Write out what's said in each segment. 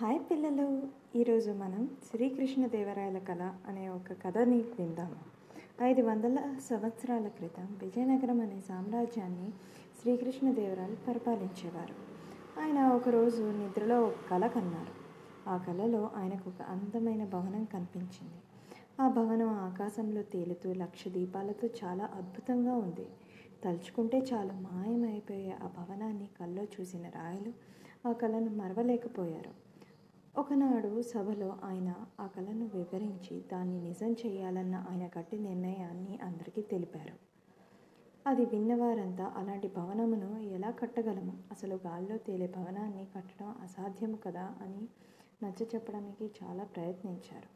Hi పిల్లలు. ఈరోజు మనం శ్రీకృష్ణదేవరాయల కళ అనే ఒక కథని విందాము ఐదు వందల సంవత్సరాల క్రితం విజయనగరం అనే సామ్రాజ్యాన్ని శ్రీకృష్ణదేవరాయలు పరిపాలించేవారు. ఆయన ఒకరోజు నిద్రలో ఒక కళ కన్నారు. ఆ కళలో ఆయనకు ఒక అందమైన భవనం కనిపించింది. ఆ భవనం ఆకాశంలో తేలుతూ లక్ష దీపాలతో చాలా అద్భుతంగా ఉంది. తలుచుకుంటే చాలా మాయమైపోయే ఆ భవనాన్ని కల్లో చూసిన రాయలు ఆ కళను మరవలేకపోయారు. ఒకనాడు సభలో ఆయన ఆ కళను వివరించి దాన్ని నిజం చేయాలన్న ఆయన గట్టి నిర్ణయాన్ని అందరికీ తెలిపారు. అది విన్నవారంతా అలాంటి భవనమును ఎలా కట్టగలము? అసలు గాల్లో తేలే భవనాన్ని కట్టడం అసాధ్యము కదా అని నచ్చ చెప్పడానికి చాలా ప్రయత్నించారు.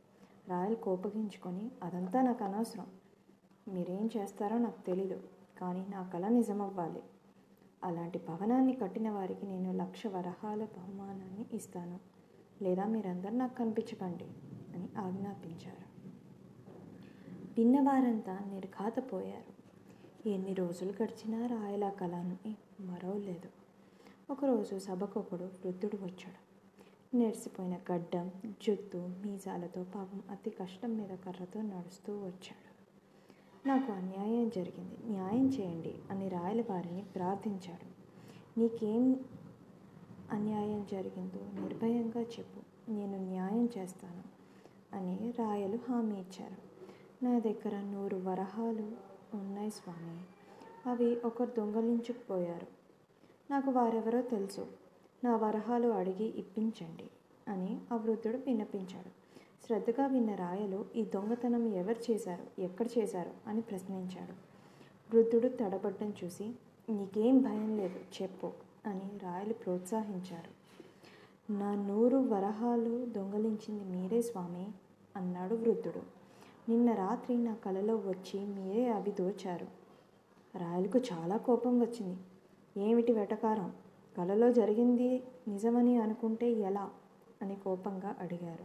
రాయల్ కోపగించుకొని అదంతా నాకు అనవసరం. మీరేం చేస్తారో నాకు తెలీదు కానీ నా కళ నిజమవ్వాలి. అలాంటి భవనాన్ని కట్టిన వారికి నేను లక్ష వరహాల బహుమానాన్ని ఇస్తాను. లేదా మీరందరూ నాకు కనిపించకండి అని ఆజ్ఞాపించారు. విన్నవారంతా నిర్ఘాతపోయారు. ఎన్ని రోజులు గడిచినా రాయల కళని మరవలేదు. ఒకరోజు సభకొకడు వృద్ధుడు వచ్చాడు. నెరిసిపోయిన గడ్డం జుత్తు మీసాలతో పాపం అతి కష్టం మీద కర్రతో నడుస్తూ వచ్చాడు. నాకు అన్యాయం జరిగింది. న్యాయం చేయండి అని రాయల వారిని ప్రార్థించాడు. నీకేం అన్యాయం జరిగిందో నిర్భయంగా చెప్పు. నేను న్యాయం చేస్తాను అని రాయలు హామీ ఇచ్చారు. నా దగ్గర నూరు వరహాలు ఉన్నాయి స్వామి. అవి ఒకరు దొంగలించుకుపోయారు. నాకు వారెవరో తెలుసు. నా వరహాలు అడిగి ఇప్పించండి అని ఆ వృద్ధుడు విన్నపించాడు. శ్రద్ధగా విన్న రాయలు ఈ దొంగతనం ఎవరు చేశారు? ఎక్కడ చేశారు? అని ప్రశ్నించాడు. వృద్ధుడు తడబడ్డం చూసి నీకేం భయం లేదు చెప్పు అని రాయలు ప్రోత్సహించారు. నా నూరు వరహాలు దొంగలించింది మీరే స్వామి అన్నాడు వృద్ధుడు. నిన్న రాత్రి నా కలలో వచ్చి మీరే అవి దోచారు. రాయలకు చాలా కోపం వచ్చింది. ఏమిటి వెటకారం? కలలో జరిగింది నిజమని అనుకుంటే ఎలా? అని కోపంగా అడిగారు.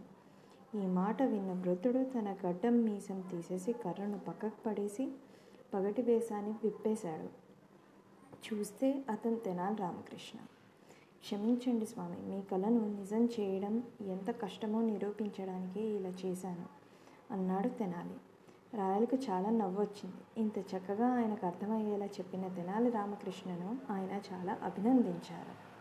ఈ మాట విన్న వృద్ధుడు తన గడ్డం మీసం తీసేసి కర్రను పక్కకు పడేసి పగటి వేషాన్ని విప్పేశాడు. చూస్తే అతను తెనాలి రామకృష్ణ. క్షమించండి స్వామి మీ కళను నిజం చేయడం ఎంత కష్టమో నిరూపించడానికి ఇలా చేశాను అన్నాడు తెనాలి. రాయలకు చాలా నవ్వొచ్చింది. ఇంత చక్కగా ఆయనకు అర్థమయ్యేలా చెప్పిన తెనాలి రామకృష్ణను ఆయన చాలా అభినందించారు.